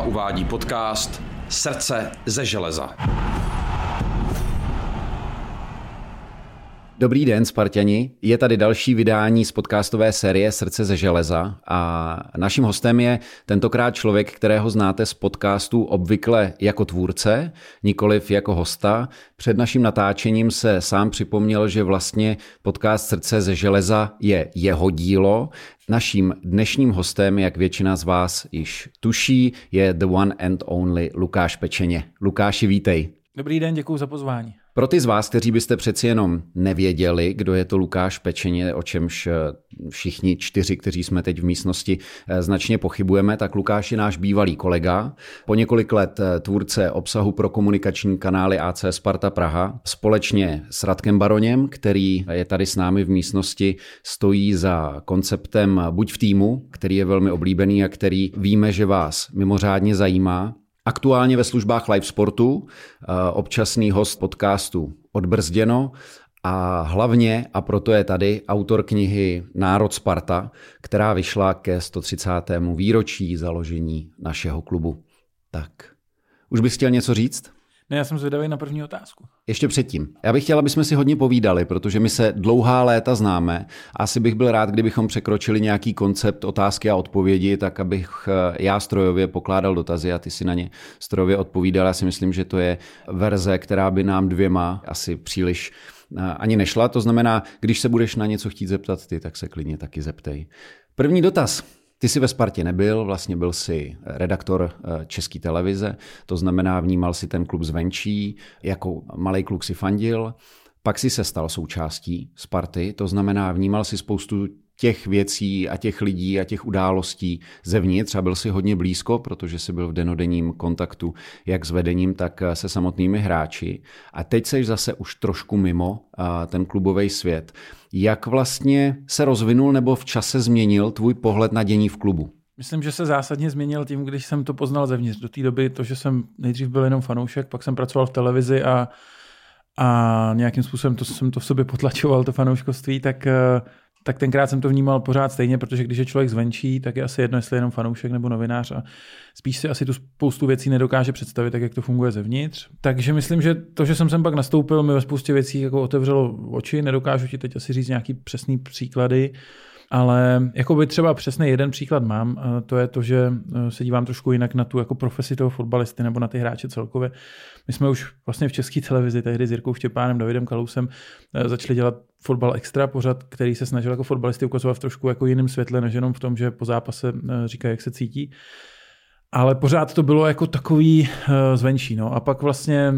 Uvádí podcast Srdce ze železa. Dobrý den, Spartani. Je tady další vydání z podcastové série Srdce ze železa a naším hostem je tentokrát člověk, kterého znáte z podcastu obvykle jako tvůrce, nikoliv jako hosta. Před naším natáčením se sám připomněl, že vlastně podcast Srdce ze železa je jeho dílo. Naším dnešním hostem, jak většina z vás již tuší, je the one and only Lukáš Pečeně. Lukáši, vítej. Dobrý den, děkuji za pozvání. Pro ty z vás, kteří byste přeci jenom nevěděli, kdo je to Lukáš Pečeně, o čemž eh, všichni čtyři, kteří jsme teď v místnosti, eh, značně pochybujeme, tak Lukáš je náš bývalý kolega. Po několik let eh, tvůrce obsahu pro komunikační kanály AC Sparta Praha. Společně s Radkem Baroněm, který je tady s námi v místnosti, stojí za konceptem Buď v týmu, který je velmi oblíbený a který víme, že vás mimořádně zajímá. Aktuálně ve službách live sportu, eh, občasný host podcastu Odbrzděno a hlavně, a proto je tady, autor knihy Národ Sparta, která vyšla ke 130. výročí založení našeho klubu. Tak, už bys chtěl něco říct? Ne, já jsem zvědavý na první otázku. Ještě předtím. Já bych chtěl, aby jsme si hodně povídali, protože my se dlouhá léta známe. Asi bych byl rád, kdybychom překročili nějaký koncept otázky a odpovědi, tak abych eh, já strojově pokládal dotazy a ty si na ně strojově odpovídal. Já si myslím, že to je verze, která by nám dvěma asi příliš eh, ani nešla. To znamená, když se budeš na něco chtít zeptat ty, tak se klidně taky zeptej. První dotaz. Ty jsi ve Spartě nebyl, vlastně byl si redaktor eh, České televize, to znamená vnímal si ten klub zvenčí, jako malý kluk si fandil, pak si se stal součástí Sparty, to znamená vnímal si spoustu těch věcí a těch lidí a těch událostí zevnitř a byl si hodně blízko, protože si byl v denodenním kontaktu jak s vedením, tak se samotnými hráči. A teď seš zase už trošku mimo ten klubový svět. Jak vlastně se rozvinul nebo v čase změnil tvůj pohled na dění v klubu? Myslím, že se zásadně změnil tím, když jsem to poznal zevnitř. Do té doby to, že jsem nejdřív byl jenom fanoušek, pak jsem pracoval v televizi a, a nějakým způsobem to jsem to v sobě potlačoval, to fanouškovství, tak tak tenkrát jsem to vnímal pořád stejně, protože když je člověk zvenčí, tak je asi jedno, jestli je jenom fanoušek nebo novinář a spíš si asi tu spoustu věcí nedokáže představit, tak jak to funguje zevnitř. Takže myslím, že to, že jsem sem pak nastoupil, mi ve spoustě věcí jako otevřelo oči, nedokážu ti teď asi říct nějaký přesný příklady, ale jako by třeba přesně jeden příklad mám, to je to, že e, se dívám trošku jinak na tu jako profesi toho fotbalisty nebo na ty hráče celkově. My jsme už vlastně v české televizi tehdy s Jirkou Štěpánem, Davidem Kalousem e, začali dělat fotbal extra pořad, který se snažil jako fotbalisty ukazovat v trošku jako jiném světle, než jenom v tom, že po zápase e, říká, jak se cítí. Ale pořád to bylo jako takový uh, zvenčí. No. A pak vlastně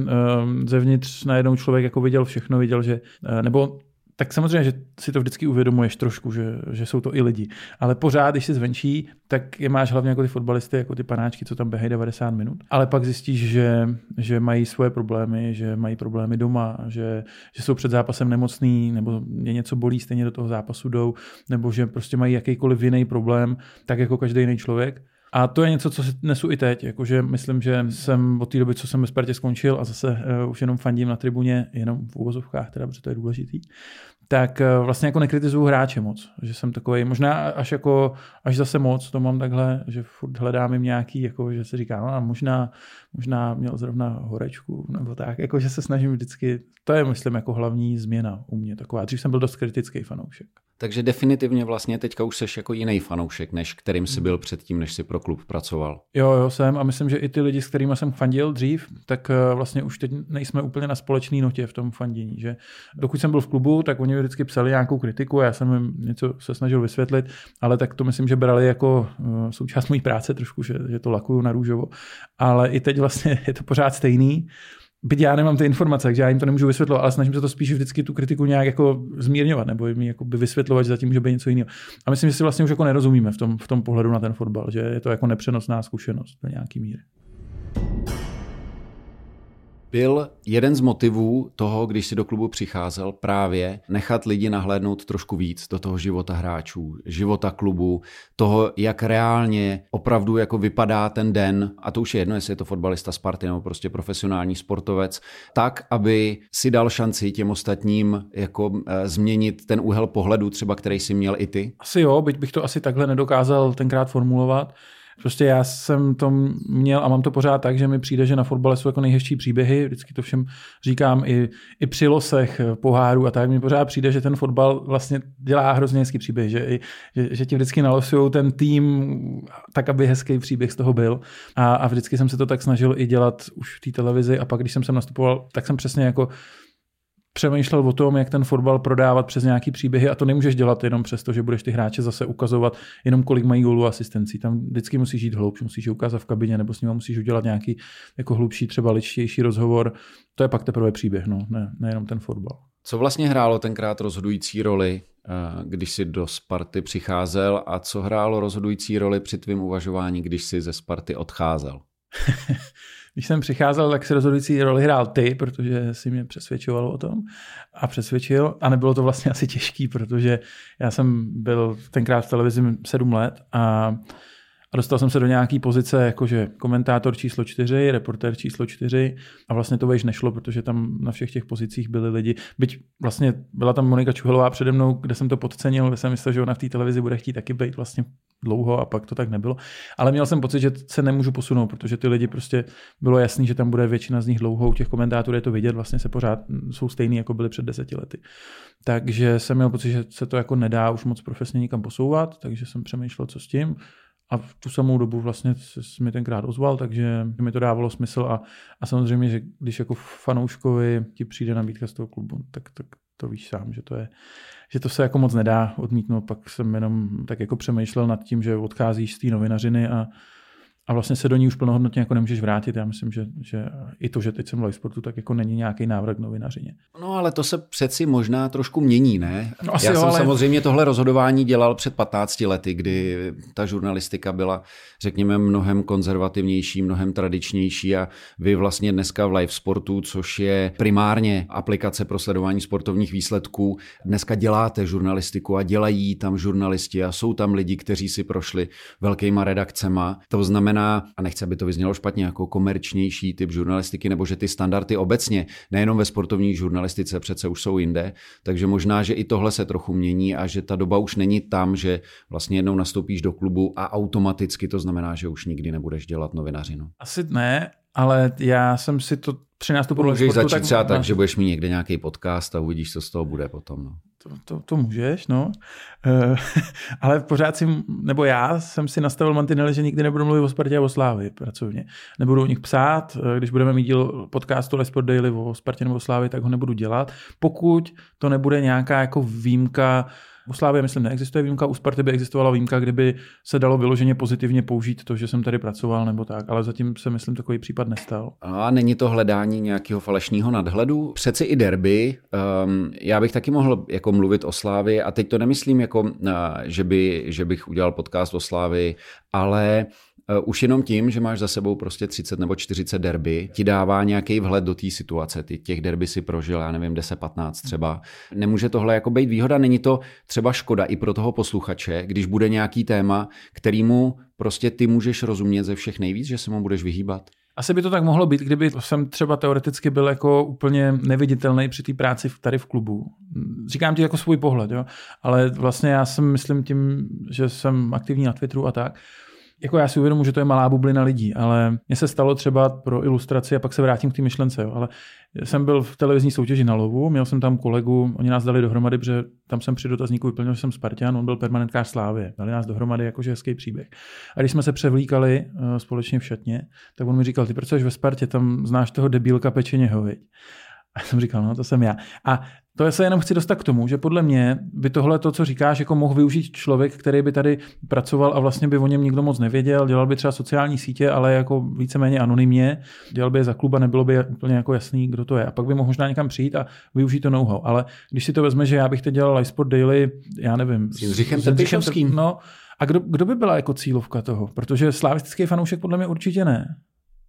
zevnitř najednou člověk jako viděl všechno, viděl, že, nebo tak samozřejmě, že si to vždycky uvědomuješ trošku, že, že jsou to i lidi. Ale pořád, když jsi zvenčí, tak je máš hlavně jako ty fotbalisty, jako ty panáčky, co tam běhají 90 minut. Ale pak zjistíš, že, že mají svoje problémy, že mají problémy doma, že, že jsou před zápasem nemocný, nebo je něco bolí, stejně do toho zápasu jdou, nebo že prostě mají jakýkoliv jiný problém, tak jako každý jiný člověk. A to je něco, co si nesu i teď. Jakože myslím, že jsem od té doby, co jsem ve Spartě skončil a zase uh, už jenom fandím na tribuně, jenom v úvozovkách, teda, protože to je důležitý, tak eh, vlastně jako nekritizuju hráče moc, že jsem takový, možná až jako, až zase moc, to mám takhle, že furt hledám jim nějaký, jako, že se říká, no, možná, možná měl zrovna horečku, nebo tak, jako, že se snažím vždycky, to je, myslím, jako hlavní změna u mě taková. Dřív jsem byl dost kritický fanoušek. Takže definitivně vlastně teďka už seš jako jiný fanoušek, než kterým jsi byl předtím, než jsi pro klub pracoval. Jo, jo, jsem a myslím, že i ty lidi, s kterými jsem fandil dřív, tak eh, vlastně už teď nejsme úplně na společné notě v tom fandění. Že dokud jsem byl v klubu, tak oni vždycky psali nějakou kritiku a já jsem jim něco se snažil vysvětlit, ale tak to myslím, že brali jako eh, součást mojí práce trošku, že, že to lakuju na růžovo. Ale i teď vlastně je to pořád stejný. Byť já nemám ty informace, takže já jim to nemůžu vysvětlovat, ale snažím se to spíš vždycky tu kritiku nějak jako zmírňovat nebo jim jako by vysvětlovat, že zatím může být něco jiného. A myslím, že si vlastně už jako nerozumíme v tom, v tom pohledu na ten fotbal, že je to jako nepřenosná zkušenost do nějaký míry byl jeden z motivů toho, když si do klubu přicházel, právě nechat lidi nahlédnout trošku víc do toho života hráčů, života klubu, toho, jak reálně opravdu jako vypadá ten den, a to už je jedno, jestli je to fotbalista Sparty nebo prostě profesionální sportovec, tak, aby si dal šanci těm ostatním jako e, změnit ten úhel pohledu třeba, který si měl i ty? Asi jo, byť bych to asi takhle nedokázal tenkrát formulovat. Prostě já jsem to měl a mám to pořád tak, že mi přijde, že na fotbale jsou jako nejhezčí příběhy, vždycky to všem říkám i, i při losech poháru a tak, mi pořád přijde, že ten fotbal vlastně dělá hrozně hezký příběh, že, že, že ti vždycky nalosují ten tým tak, aby hezký příběh z toho byl. A, a vždycky jsem se to tak snažil i dělat už v té televizi. A pak, když jsem sem nastupoval, tak jsem přesně jako přemýšlel o tom, jak ten fotbal prodávat přes nějaký příběhy a to nemůžeš dělat jenom přesto, že budeš ty hráče zase ukazovat jenom kolik mají gólů asistencí. Tam vždycky musíš jít hloubš, musíš je ukázat v kabině nebo s nimi musíš udělat nějaký jako hlubší, třeba ličtější rozhovor. To je pak teprve příběh, no, ne, nejenom ten fotbal. Co vlastně hrálo tenkrát rozhodující roli, eh, když jsi do Sparty přicházel a co hrálo rozhodující roli při tvém uvažování, když jsi ze Sparty odcházel? Když jsem přicházel, tak si rozhodující roli hrál ty, protože si mě přesvědčoval o tom a přesvědčil. A nebylo to vlastně asi těžký, protože já jsem byl tenkrát v televizi sedm let a a dostal jsem se do nějaké pozice, jakože komentátor číslo čtyři, reportér číslo čtyři a vlastně to vejš nešlo, protože tam na všech těch pozicích byly lidi. Byť vlastně byla tam Monika Čuhelová přede mnou, kde jsem to podcenil, kde jsem myslel, že ona v té televizi bude chtít taky být vlastně dlouho a pak to tak nebylo. Ale měl jsem pocit, že se nemůžu posunout, protože ty lidi prostě bylo jasný, že tam bude většina z nich dlouho. U těch komentátorů je to vidět, vlastně se pořád jsou stejný, jako byli před deseti lety. Takže jsem měl pocit, že se to jako nedá už moc profesně nikam posouvat, takže jsem přemýšlel, co s tím. A v tu samou dobu vlastně se mi tenkrát ozval, takže mi to dávalo smysl a, a samozřejmě, že když jako fanouškovi ti přijde nabídka z toho klubu, tak, tak to víš sám, že to je, že to se jako moc nedá odmítnout. Pak jsem jenom tak jako přemýšlel nad tím, že odcházíš z té novinařiny a, a vlastně se do ní už plnohodnotně jako nemůžeš vrátit. Já myslím, že, že i to, že teď jsem v sportu, tak jako není nějaký návrat k novinařině. No ale to se přeci možná trošku mění, ne? No, asi Já jo, jsem ale... samozřejmě tohle rozhodování dělal před 15 lety, kdy ta žurnalistika byla, řekněme, mnohem konzervativnější, mnohem tradičnější a vy vlastně dneska v live sportu, což je primárně aplikace pro sledování sportovních výsledků, dneska děláte žurnalistiku a dělají tam žurnalisti a jsou tam lidi, kteří si prošli velkýma redakcema. To znamená, znamená, a nechci, aby to vyznělo špatně, jako komerčnější typ žurnalistiky, nebo že ty standardy obecně, nejenom ve sportovní žurnalistice, přece už jsou jinde, takže možná, že i tohle se trochu mění a že ta doba už není tam, že vlastně jednou nastoupíš do klubu a automaticky to znamená, že už nikdy nebudeš dělat novinařinu. Asi ne, ale já jsem si to při nástupu Můžeš sportu, začít tak, třeba tak, že budeš mít někde nějaký podcast a uvidíš, co z toho bude potom. No. To, to, to můžeš, no. Uh, ale pořád si, nebo já jsem si nastavil mantinely, že nikdy nebudu mluvit o Spartě a o Slávy pracovně. Nebudu o nich psát, eh, když budeme mít díl podcastu Les Sport Daily o Spartě nebo o Slávy, tak ho nebudu dělat. Pokud to nebude nějaká jako výjimka, u Slávy, myslím, neexistuje výjimka, u Sparty by existovala výjimka, kdyby se dalo vyloženě pozitivně použít to, že jsem tady pracoval nebo tak, ale zatím se, myslím, takový případ nestal. A není to hledání nějakého falešného nadhledu? Přeci i derby, um, já bych taky mohl jako mluvit o Slávy a teď to nemyslím jako, uh, že, by, že bych udělal podcast o Slávy, ale Eh, už jenom tím, že máš za sebou prostě 30 nebo 40 derby, ti dává nějaký vhled do té situace. Ty těch derby si prožil, já nevím, 10-15 třeba. Nemůže tohle jako být výhoda, není to třeba škoda i pro toho posluchače, když bude nějaký téma, kterýmu prostě ty můžeš rozumět ze všech nejvíc, že se mu budeš vyhýbat? Asi by to tak mohlo být, kdyby jsem třeba teoreticky byl jako úplně neviditelný při té práci tady v klubu. Říkám ti jako svůj pohled, jo? ale vlastně já jsem myslím tím, že jsem aktivní na Twitteru a tak, jako já si uvědomuji, že to je malá bublina lidí, ale mně se stalo třeba pro ilustraci a pak se vrátím k té myšlence, jo, ale jsem byl v televizní soutěži na lovu, měl jsem tam kolegu, oni nás dali dohromady, protože tam jsem při dotazníku vyplnil, že jsem Spartan, on byl permanentkář Slávy. Dali nás dohromady jakože hezký příběh. A když jsme se převlíkali uh, společně v šatně, tak on mi říkal, ty pracuješ ve Spartě, tam znáš toho debílka pečeněho, viď? A jsem říkal, no to jsem já. A to se jenom chci dostat k tomu, že podle mě by tohle to, co říkáš, jako mohl využít člověk, který by tady pracoval a vlastně by o něm nikdo moc nevěděl, dělal by třeba sociální sítě, ale jako víceméně anonymně, dělal by je za kluba, nebylo by úplně jako jasný, kdo to je. A pak by mohl možná někam přijít a využít to know-how. Ale když si to vezme, že já bych teď dělal Sport Daily, já nevím. S Jindřichem Trpišovským. No, a kdo, kdo by byla jako cílovka toho? Protože slavistický fanoušek podle mě určitě ne.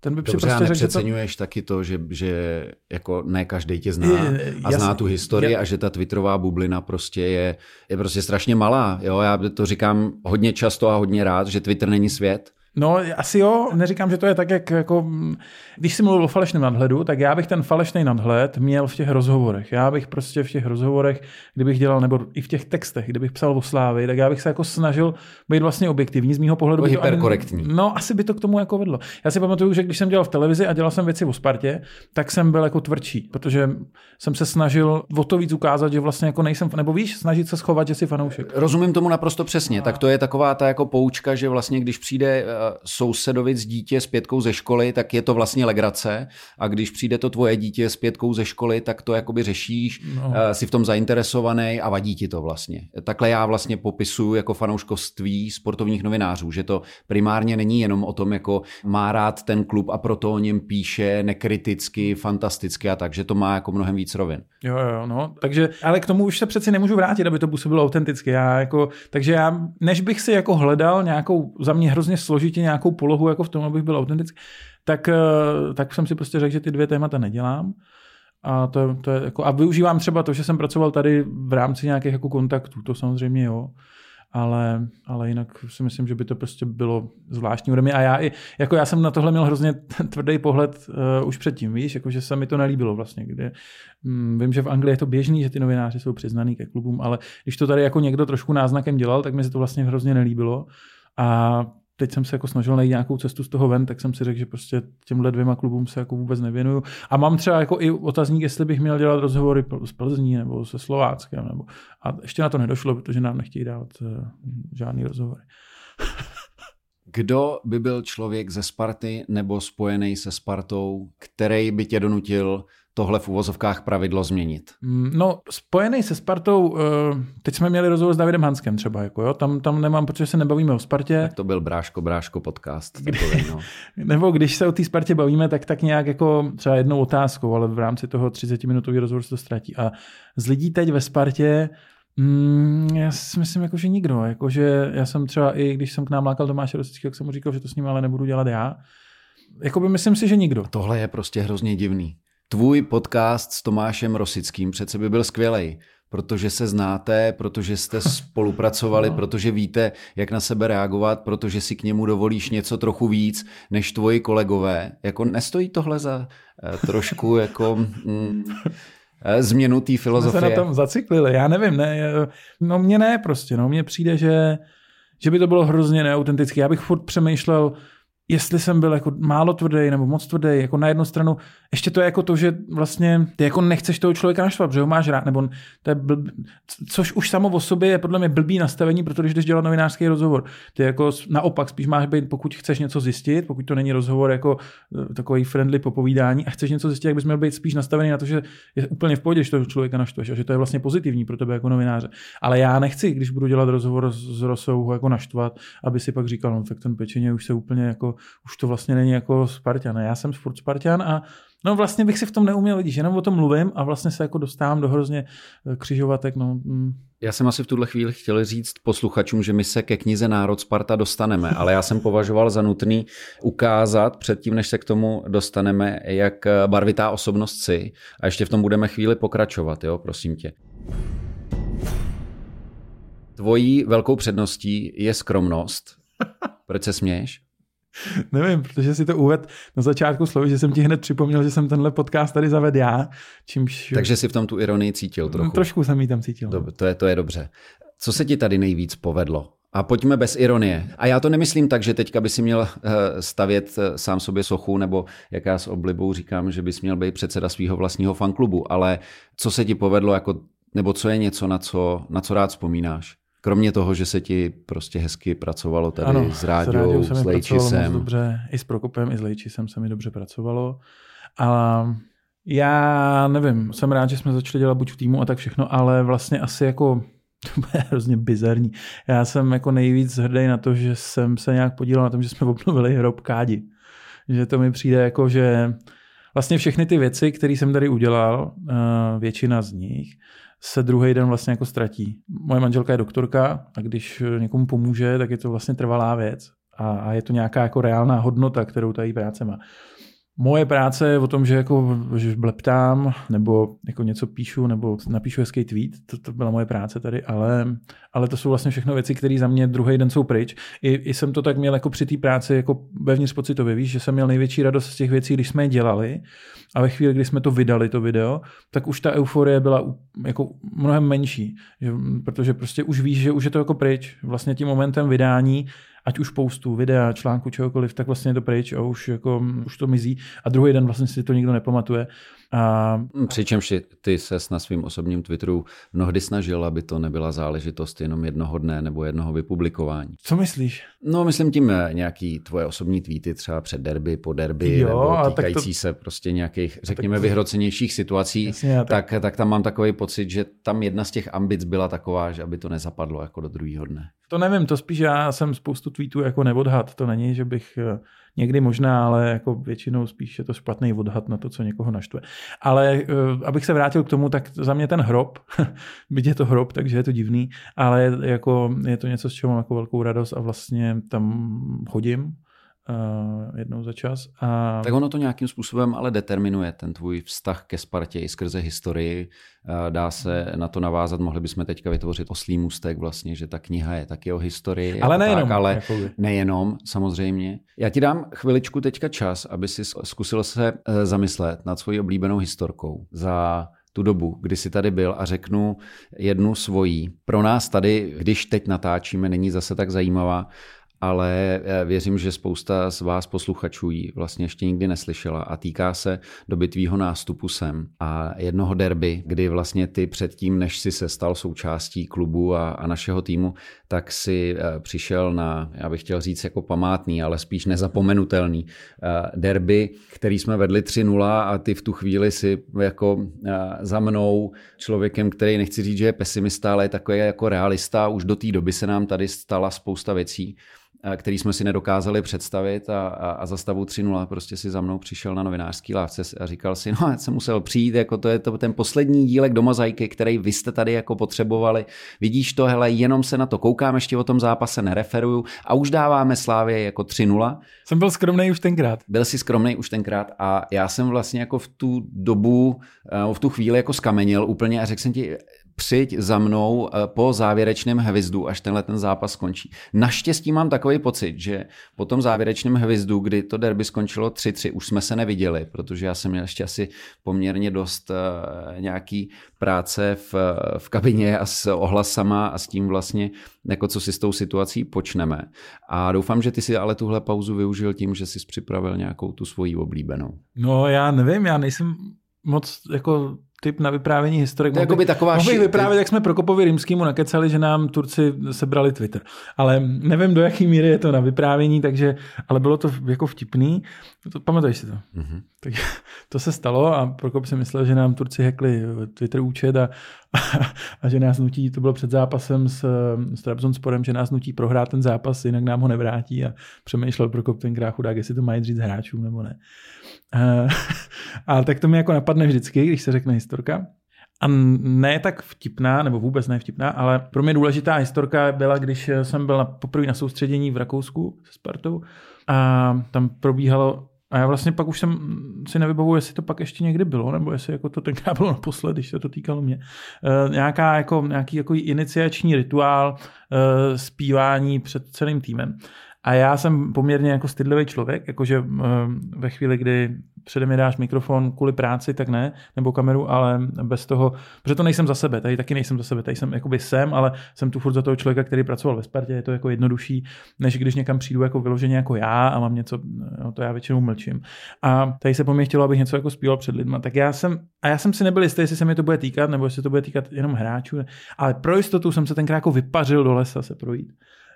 Ten by Dobře, prostě a nepřeceňuješ to... taky to, že, že jako ne každý tě zná je, a zná tu historii je... a že ta twitterová bublina prostě je, je prostě strašně malá. Jo? Já to říkám hodně často a hodně rád, že Twitter není svět. No, asi jo, neříkám, že to je tak, jak jako, když jsi mluvil o falešném nadhledu, tak já bych ten falešný nadhled měl v těch rozhovorech. Já bych prostě v těch rozhovorech, kdybych dělal, nebo i v těch textech, kdybych psal o Slávy, tak já bych se jako snažil být vlastně objektivní z mýho pohledu. Hyperkorektní. No, asi by to k tomu jako vedlo. Já si pamatuju, že když jsem dělal v televizi a dělal jsem věci o Spartě, tak jsem byl jako tvrdší, protože jsem se snažil o to víc ukázat, že vlastně jako nejsem, nebo víš, snažit se schovat, že jsi fanoušek. Rozumím tomu naprosto přesně. A... Tak to je taková ta jako poučka, že vlastně když přijde sousedovic dítě s pětkou ze školy, tak je to vlastně legrace a když přijde to tvoje dítě s pětkou ze školy, tak to jakoby řešíš, no. jsi v tom zainteresovaný a vadí ti to vlastně. Takhle já vlastně popisuju jako fanouškovství sportovních novinářů, že to primárně není jenom o tom, jako má rád ten klub a proto o něm píše nekriticky, fantasticky a tak, že to má jako mnohem víc rovin. Jo, jo, no. Takže, ale k tomu už se přeci nemůžu vrátit, aby to působilo autenticky. Já jako, takže já, než bych si jako hledal nějakou, za mě hrozně složitě nějakou polohu jako v tom, abych byl autentický, tak, eh, tak jsem si prostě řekl, že ty dvě témata nedělám. A, to, to je jako, a využívám třeba to, že jsem pracoval tady v rámci nějakých jako kontaktů, to samozřejmě jo ale, ale jinak si myslím, že by to prostě bylo zvláštní ode mě. A já, i, jako já jsem na tohle měl hrozně tvrdý pohled uh, už předtím, víš, jako že se mi to nelíbilo vlastně. Kde, um, vím, že v Anglii je to běžný, že ty novináři jsou přiznaný ke klubům, ale když to tady jako někdo trošku náznakem dělal, tak mi se to vlastně hrozně nelíbilo. A teď jsem se jako snažil najít nějakou cestu z toho ven, tak jsem si řekl, že prostě těmhle dvěma klubům se jako vůbec nevěnuju. A mám třeba jako i otazník, jestli bych měl dělat rozhovory s Plzní nebo se Slováckem. Nebo... A ještě na to nedošlo, protože nám nechtějí dávat uh, žádný rozhovory. Kdo by byl člověk ze Sparty nebo spojený se Spartou, který by tě donutil tohle v uvozovkách pravidlo změnit? Mm, no, spojený se Spartou, eh, teď jsme měli rozhovor s Davidem Hanskem třeba, jako jo, tam, tam nemám, protože se nebavíme o Spartě. Tak to byl Bráško, Bráško podcast. Takový, no. Nebo když se o té Spartě bavíme, tak tak nějak jako třeba jednou otázkou, ale v rámci toho 30 minutový rozhovor se to ztratí. A z lidí teď ve Spartě Mm, já si myslím, jako, že nikdo. Jako, že já jsem třeba i, když jsem k nám lákal Tomáše Rosického, tak jsem mu říkal, že to s ním ale nebudu dělat já. Jakoby myslím si, že nikdo. Tohle je prostě hrozně divný. Tvůj podcast s Tomášem Rosickým přece by byl skvělý, protože se znáte, protože jste spolupracovali, no. protože víte, jak na sebe reagovat, protože si k němu dovolíš něco trochu víc než tvoji kolegové. Jako nestojí tohle za uh, trošku jako... Mm, eh, změnu té filozofie. Jsme se na tom zaciklili, já nevím, ne, no mně ne prostě, no mně přijde, že, že by to bylo hrozně neautentické. Já bych furt přemýšlel, jestli jsem byl jako málo tvrdý nebo moc tvrdý, jako na jednu stranu, ještě to je jako to, že vlastně ty jako nechceš toho člověka naštvat, že ho máš rád, nebo to je blb, což už samo o sobě je podle mě blbý nastavení, protože když jdeš dělat novinářský rozhovor, ty jako naopak spíš máš být, pokud chceš něco zjistit, pokud to není rozhovor jako eh, takový friendly popovídání a chceš něco zjistit, jak bys měl být spíš nastavený na to, že je úplně v pohodě, že toho člověka naštveš a že to je vlastně pozitivní pro tebe jako novináře. Ale já nechci, když budu dělat rozhovor s Rosou, jako naštvat, aby si pak říkal, no tak ten pečeně už se úplně jako už to vlastně není jako Spartan. Já jsem furt Spartan a No vlastně bych si v tom neuměl, vidíš, jenom o tom mluvím a vlastně se jako dostávám do hrozně eh, křižovatek. No. Mm. Já jsem asi v tuhle chvíli chtěl říct posluchačům, že my se ke knize Národ Sparta dostaneme, ale já jsem považoval za nutný ukázat předtím, než se k tomu dostaneme, jak barvitá osobnost si a ještě v tom budeme chvíli pokračovat, jo, prosím tě. Tvojí velkou předností je skromnost. Proč se směješ? Nevím, protože si to uved na začátku slovo, že jsem ti hned připomněl, že jsem tenhle podcast tady zaved já. Čímž... Takže si v tom tu ironii cítil trochu. Trošku jsem ji tam cítil. Dob, to, je, to je dobře. Co se ti tady nejvíc povedlo? A pojďme bez ironie. A já to nemyslím tak, že teďka by si měl eh, stavět eh, sám sobě sochu, nebo jak já s oblibou říkám, že bys měl být předseda svého vlastního fanklubu, ale co se ti povedlo, jako, nebo co je něco, na co, na co rád vzpomínáš? Kromě toho, že se ti prostě hezky pracovalo tady ano, s Ráďou, s, s Lejčisem. dobře, i s Prokopem, i s Lejčisem se mi dobře pracovalo. A já nevím, jsem rád, že jsme začali dělat buď v týmu a tak všechno, ale vlastně asi jako to bude hrozně bizarní. Já jsem jako nejvíc hrdý na to, že jsem se nějak podílel na tom, že jsme obnovili hrob Kádi. Že to mi přijde jako, že vlastně všechny ty věci, které jsem tady udělal, eh, většina z nich, se druhý den vlastně jako ztratí. Moje manželka je doktorka a když někomu pomůže, tak je to vlastně trvalá věc a, a je to nějaká jako reálná hodnota, kterou ta její práce má. Moje práce je o tom, že jako že bleptám, nebo jako něco píšu, nebo napíšu hezký tweet, to, to byla moje práce tady, ale, ale to jsou vlastně všechno věci, které za mě druhý den jsou pryč. I, I, jsem to tak měl jako při té práci jako vevnitř pocitově, víš, že jsem měl největší radost z těch věcí, když jsme je dělali a ve chvíli, kdy jsme to vydali, to video, tak už ta euforie byla jako mnohem menší, že, protože prostě už víš, že už je to jako pryč. Vlastně tím momentem vydání ať už postu, videa, článku, čehokoliv, tak vlastně je to pryč a už, jako, už to mizí a druhý den vlastně si to nikdo nepamatuje. A... Přičemž ty se na svým osobním Twitteru mnohdy snažil, aby to nebyla záležitost jenom jednoho dne nebo jednoho vypublikování. Co myslíš? No, myslím tím eh, nějaký tvoje osobní tweety třeba před derby, po derby, jo, nebo týkající to... se prostě nějakých, řekněme, to... vyhrocenějších situací, Jasně, tak... tak, tak tam mám takový pocit, že tam jedna z těch ambic byla taková, že aby to nezapadlo jako do druhého dne. To nevím, to spíš já jsem spoustu tweetů jako neodhad. To není, že bych eh, někdy možná, ale jako většinou spíš je to špatný odhad na to, co někoho naštve. Ale eh, abych se vrátil k tomu, tak za mě ten hrob, byť je to hrob, takže je to divný, ale jako je to něco, z čeho mám jako velkou radost a vlastně tam chodím uh, jednou za čas. A... Tak ono to nějakým způsobem ale determinuje ten tvůj vztah ke Spartě i skrze historii. Uh, dá se na to navázat, mohli bychom teďka vytvořit oslý můstek vlastně, že ta kniha je taky o historii. Ale nejenom. Tak, ale jakoby. nejenom, samozřejmě. Já ti dám chviličku teďka čas, aby si zkusil se uh, zamyslet nad svojí oblíbenou historkou za tu dobu, kdy jsi tady byl a řeknu jednu svojí. Pro nás tady, když teď natáčíme, není zase tak zajímavá, ale eh, věřím, že spousta z vás posluchačů ji vlastně ještě nikdy neslyšela a týká se doby tvýho nástupu sem a jednoho derby, kdy vlastně ty předtím, než si se stal součástí klubu a, a našeho týmu, tak si eh, přišel na, já bych chtěl říct jako památný, ale spíš nezapomenutelný eh, derby, který jsme vedli 3-0 a ty v tu chvíli si jako za mnou člověkem, který nechci říct, že je pesimista, ale je takový jako realista. Už do té doby se nám tady stala spousta věcí, který jsme si nedokázali představit a, a, a za stavu 3.0 prostě si za mnou přišel na novinářský lávce a říkal si, no já jsem musel přijít, jako to je to ten poslední dílek do mozaiky, který vy jste tady jako potřebovali. Vidíš to, hele, jenom se na to koukám, ještě o tom zápase nereferuju a už dáváme Slávě jako 3.0. Jsem byl skromný už tenkrát. Byl si skromný už tenkrát a já jsem vlastně jako v tu dobu, v tu chvíli jako skamenil úplně a řekl jsem ti, přijď za mnou eh, po závěrečném hvizdu, až tenhle ten zápas skončí. Naštěstí mám takový pocit, že po tom závěrečném hvizdu, kdy to derby skončilo 3-3, už jsme se neviděli, protože já jsem měl ještě asi poměrně dost uh, nějaký práce v, v kabině a s ohlasama a s tím vlastně, jako co si s tou situací počneme. A doufám, že ty si ale tuhle pauzu využil tím, že jsi připravil nějakou tu svoji oblíbenou. No já nevím, já nejsem moc jako typ na vyprávění historik. Mohl by taková mohl bych vyprávět, jak jsme Prokopovi Rimskému nakecali, že nám Turci sebrali Twitter. Ale nevím, do jaké míry je to na vyprávění, takže, ale bylo to jako vtipný. To, pamatuješ si to? Mm-hmm. Tak, to se stalo a Prokop si myslel, že nám Turci hekli Twitter účet a, a, a že nás nutí, to bylo před zápasem s, s Trabzonsporem, že nás nutí prohrát ten zápas, jinak nám ho nevrátí a přemýšlel Prokop ten chudák, jestli to mají říct hráčům nebo ne. Uh, a tak to mi jako napadne vždycky, když se řekne historka. A ne tak vtipná, nebo vůbec ne vtipná, ale pro mě důležitá historka byla, když jsem byl na, poprvé na soustředění v Rakousku se Spartou a tam probíhalo a já vlastně pak už jsem si nevybavuji, jestli to pak ještě někdy bylo, nebo jestli jako to tenkrát bylo naposled, když se to týkalo mě. E, nějaká jako, nějaký jako iniciační rituál e, zpívání před celým týmem. A já jsem poměrně jako stydlivý člověk, jakože uh, ve chvíli, kdy přede mě dáš mikrofon kvůli práci, tak ne, nebo kameru, ale bez toho, protože to nejsem za sebe, tady taky nejsem za sebe, tady jsem jakoby jsem, ale jsem tu furt za toho člověka, který pracoval ve Spartě, je to jako jednodušší, než když někam přijdu jako vyloženě jako já a mám něco, no, to já většinou mlčím. A tady se po mně chtělo, abych něco jako zpíval před lidma, tak já jsem, a já jsem si nebyl jistý, jestli se mi to bude týkat, nebo jestli to bude týkat jenom hráčů, ale pro jistotu jsem se tenkrát jako vypařil do lesa se projít.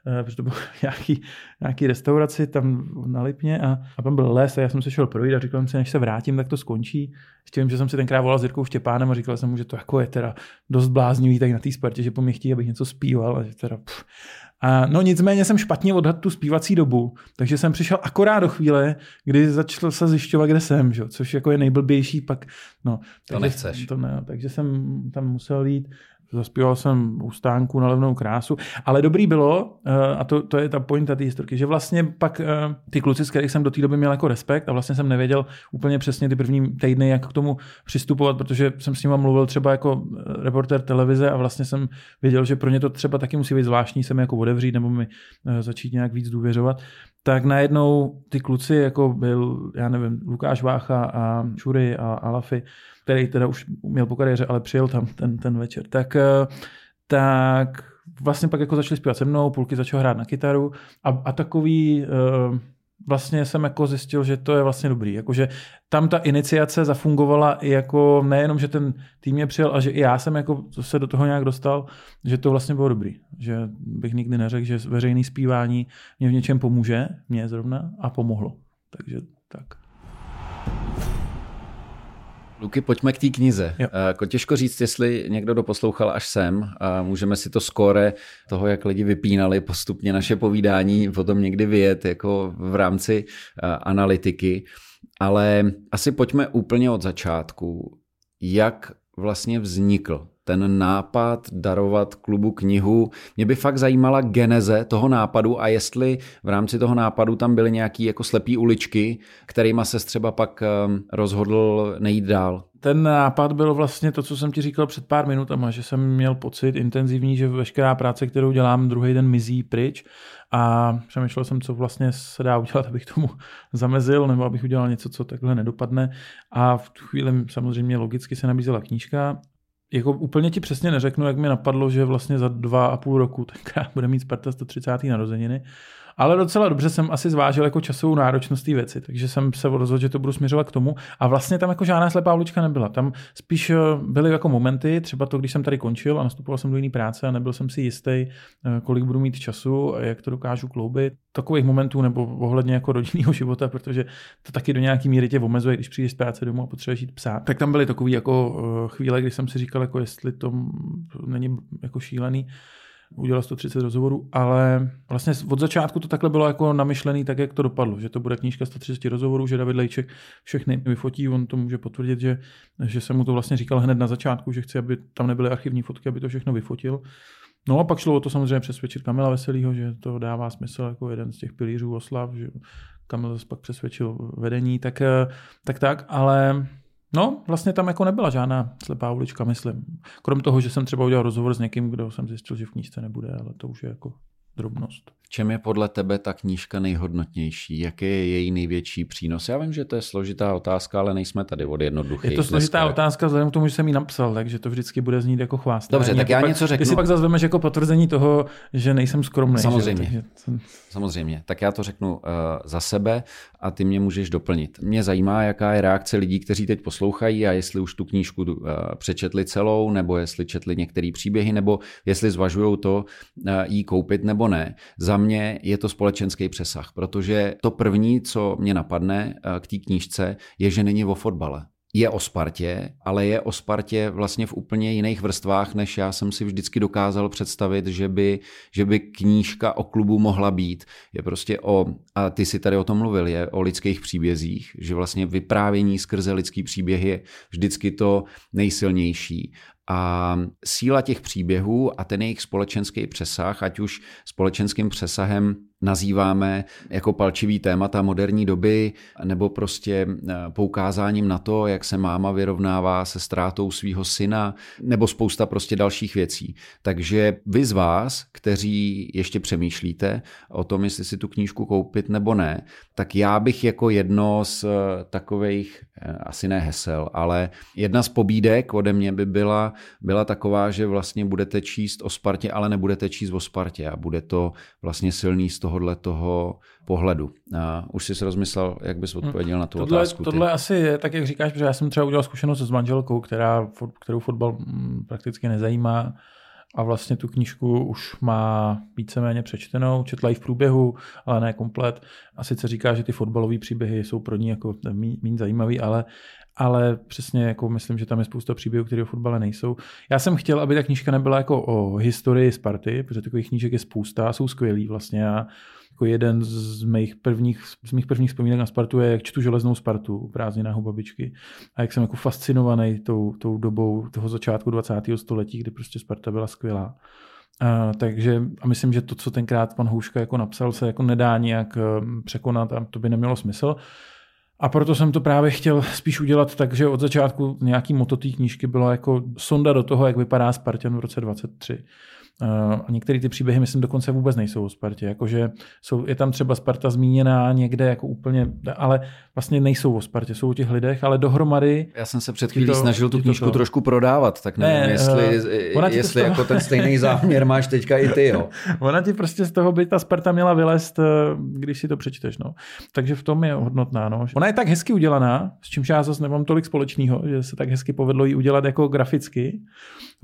Eh, protože to bylo nějaký, nějaký restauraci tam na Lipně a, a tam byl les a já jsem se šel projít a říkal jsem si, než se vrátím, tak to skončí. Ještě vím, že jsem si tenkrát volal s Jirkou Štěpánem a říkal jsem mu, že to jako je teda dost bláznivý tak na té Spartě, že po mě chtějí, abych něco zpíval a že teda pff. A no nicméně jsem špatně odhadl tu zpívací dobu, takže jsem přišel akorát do chvíle, kdy začal se zjišťovat, kde jsem, že? což jako je nejblbější pak. No, to nechceš. To ne, takže jsem tam musel jít zaspíval jsem u stánku na levnou krásu, ale dobrý bylo, eh, a to, to je ta pointa té historky, že vlastně pak eh, ty kluci, s kterých jsem do té doby měl jako respekt a vlastně jsem nevěděl úplně přesně ty první týdny, jak k tomu přistupovat, protože jsem s nimi mluvil třeba jako reporter televize a vlastně jsem věděl, že pro ně to třeba taky musí být zvláštní se mi jako otevřít nebo mi začít nějak víc důvěřovat tak najednou ty kluci, jako byl, já nevím, Lukáš Vácha a Šury a Alafy, který teda už měl po kariéře, ale přijel tam ten, ten večer, tak, eh, tak vlastně pak jako začali zpívat se mnou, půlky začal hrát na kytaru a, a takový uh, vlastně jsem jako zjistil, že to je vlastně dobrý. Jakože tam ta iniciace zafungovala i jako nejenom, že ten tým mě přijel, a že i já jsem jako se do toho nějak dostal, že to vlastně bylo dobrý. Že bych nikdy neřekl, že veřejný zpívání mě v něčem pomůže, mě zrovna, a pomohlo. Takže tak. Luky, pojďme k té knize. Jo. Eh, jako těžko říct, jestli někdo doposlouchal až sem. A můžeme si to skóre toho, jak lidi vypínali postupně naše povídání, potom někdy vyjet jako v rámci eh, analytiky. Ale asi pojďme úplně od začátku. Jak vlastně vznikl ten nápad darovat klubu knihu. Mě by fakt zajímala geneze toho nápadu a jestli v rámci toho nápadu tam byly nějaké jako slepý uličky, kterýma se třeba pak ehm, rozhodl nejít dál. Ten nápad byl vlastně to, co jsem ti říkal před pár minutama, že jsem měl pocit intenzivní, že veškerá práce, kterou dělám, druhý den mizí pryč a přemýšlel jsem, co vlastně se dá udělat, abych tomu zamezil, nebo abych udělal něco, co takhle nedopadne. A v tu chvíli samozřejmě logicky se nabízela knížka jako úplně ti přesně neřeknu, jak mi napadlo, že vlastně za dva a půl roku tenkrát bude mít Sparta 130. narozeniny ale docela dobře jsem asi zvážil jako časovou náročnost té věci, takže jsem se rozhodl, že to budu směřovat k tomu. A vlastně tam jako žádná slepá ulička nebyla. Tam spíš eh, byly jako momenty, třeba to, když jsem tady končil a nastupoval jsem do jiné práce a nebyl jsem si jistý, eh, kolik budu mít času a jak to dokážu kloubit. Takových momentů nebo ohledně jako rodinného života, protože to taky do nějaký míry tě omezuje, když přijdeš z práce domů a potřebuješ jít psát. Tak tam byly takové jako eh, chvíle, kdy jsem si říkal, jako jestli to není jako šílený udělal 130 rozhovorů, ale vlastně od začátku to takhle bylo jako namyšlený tak, jak to dopadlo, že to bude knížka 130 rozhovorů, že David Lejček všechny vyfotí, on to může potvrdit, že, že jsem mu to vlastně říkal hned na začátku, že chci, aby tam nebyly archivní fotky, aby to všechno vyfotil. No a pak šlo o to samozřejmě přesvědčit Kamila Veselýho, že to dává smysl jako jeden z těch pilířů oslav, že Kamil zase pak přesvědčil vedení, tak eh, tak, tak ale No, vlastně tam jako nebyla žádná slepá ulička, myslím. Krom toho, že jsem třeba udělal rozhovor s někým, kdo jsem zjistil, že v knížce nebude, ale to už je jako drobnost. V čem je podle tebe ta knížka nejhodnotnější? Jaký je její největší přínos? Já vím, že to je složitá otázka, ale nejsme tady od jednoduchých. Je to složitá dneska. otázka vzhledem k tomu, že jsem ji napsal, takže to vždycky bude znít jako chvást. Dobře, tak já pak, něco řeknu. Ty si pak zase vemeš jako potvrzení toho, že nejsem skromný. Samozřejmě. Že? Samozřejmě. Tak já to řeknu uh, za sebe a ty mě můžeš doplnit. Mě zajímá, jaká je reakce lidí, kteří teď poslouchají a jestli už tu knížku uh, přečetli celou, nebo jestli četli některé příběhy, nebo jestli zvažují to uh, jí koupit nebo ne. Za mě je to společenský přesah, protože to první, co mě napadne uh, k té knížce, je, že není o fotbale je o Spartě, ale je o Spartě vlastně v úplně jiných vrstvách, než já jsem si vždycky dokázal představit, že by, že by knížka o klubu mohla být. Je prostě o, a ty si tady o tom mluvil, je o lidských příbězích, že vlastně vyprávění skrze lidský příběh je vždycky to nejsilnější. A síla těch příběhů a ten jejich společenský přesah, ať už společenským přesahem nazýváme jako palčivý témata moderní doby, nebo prostě eh, poukázáním na to, jak se máma vyrovnává se ztrátou svého syna, nebo spousta prostě dalších věcí. Takže vy z vás, kteří ještě přemýšlíte o tom, jestli si tu knížku koupit nebo ne, tak já bych jako jedno z eh, takových, asi ne hesel, ale jedna z pobídek ode mě by byla, byla taková, že vlastně budete číst o Spartě, ale nebudete číst o Spartě a bude to vlastně silný z tohohle toho pohledu. A už jsi si rozmyslel, jak bys odpověděl na tu tohle, otázku. Ty. Tohle asi je, tak jak říkáš, protože já jsem třeba udělal zkušenost s manželkou, která, kterou fotbal mm, prakticky nezajímá a vlastně tu knížku už má víceméně přečtenou, četla ji v průběhu, ale ne komplet. A sice říká, že ty fotbalové příběhy jsou pro ní jako méně zajímavý, ale, ale přesně jako myslím, že tam je spousta příběhů, které o fotbale nejsou. Já jsem chtěl, aby ta knížka nebyla jako o historii Sparty, protože takových knížek je spousta, jsou skvělý vlastně a jako jeden z mých prvních, z mých prvních vzpomínek na Spartu je, jak čtu železnou Spartu u babičky a jak jsem jako fascinovaný tou, tou dobou toho začátku 20. století, kdy prostě Sparta byla skvělá. Uh, takže a myslím, že to, co tenkrát pan Houška jako napsal, se jako nedá nějak um, překonat a to by nemělo smysl. A proto jsem to právě chtěl spíš udělat tak, že od začátku nějaký moto té knížky bylo jako sonda do toho, jak vypadá Spartan v roce 23. Eh, a některé ty příběhy, myslím, dokonce vůbec nejsou o Spartě. Jakože jsou, je tam třeba Sparta zmíněná někde jako úplně, ale vlastně nejsou o Spartě, jsou o těch lidech, ale dohromady... Já jsem se před chvílí to, snažil tu knížku to, trošku prodávat, tak nevím, ne, jestli, uh, jestli toho... jako ten stejný záměr máš teďka i ty, jo. ona ti prostě z toho by ta Sparta měla vylézt, eh, když si to přečteš, no. Takže v tom je hodnotná, no. Ona je tak hezky udělaná, s čímž já zase nemám tolik společného, že se tak hezky povedlo ji udělat jako graficky.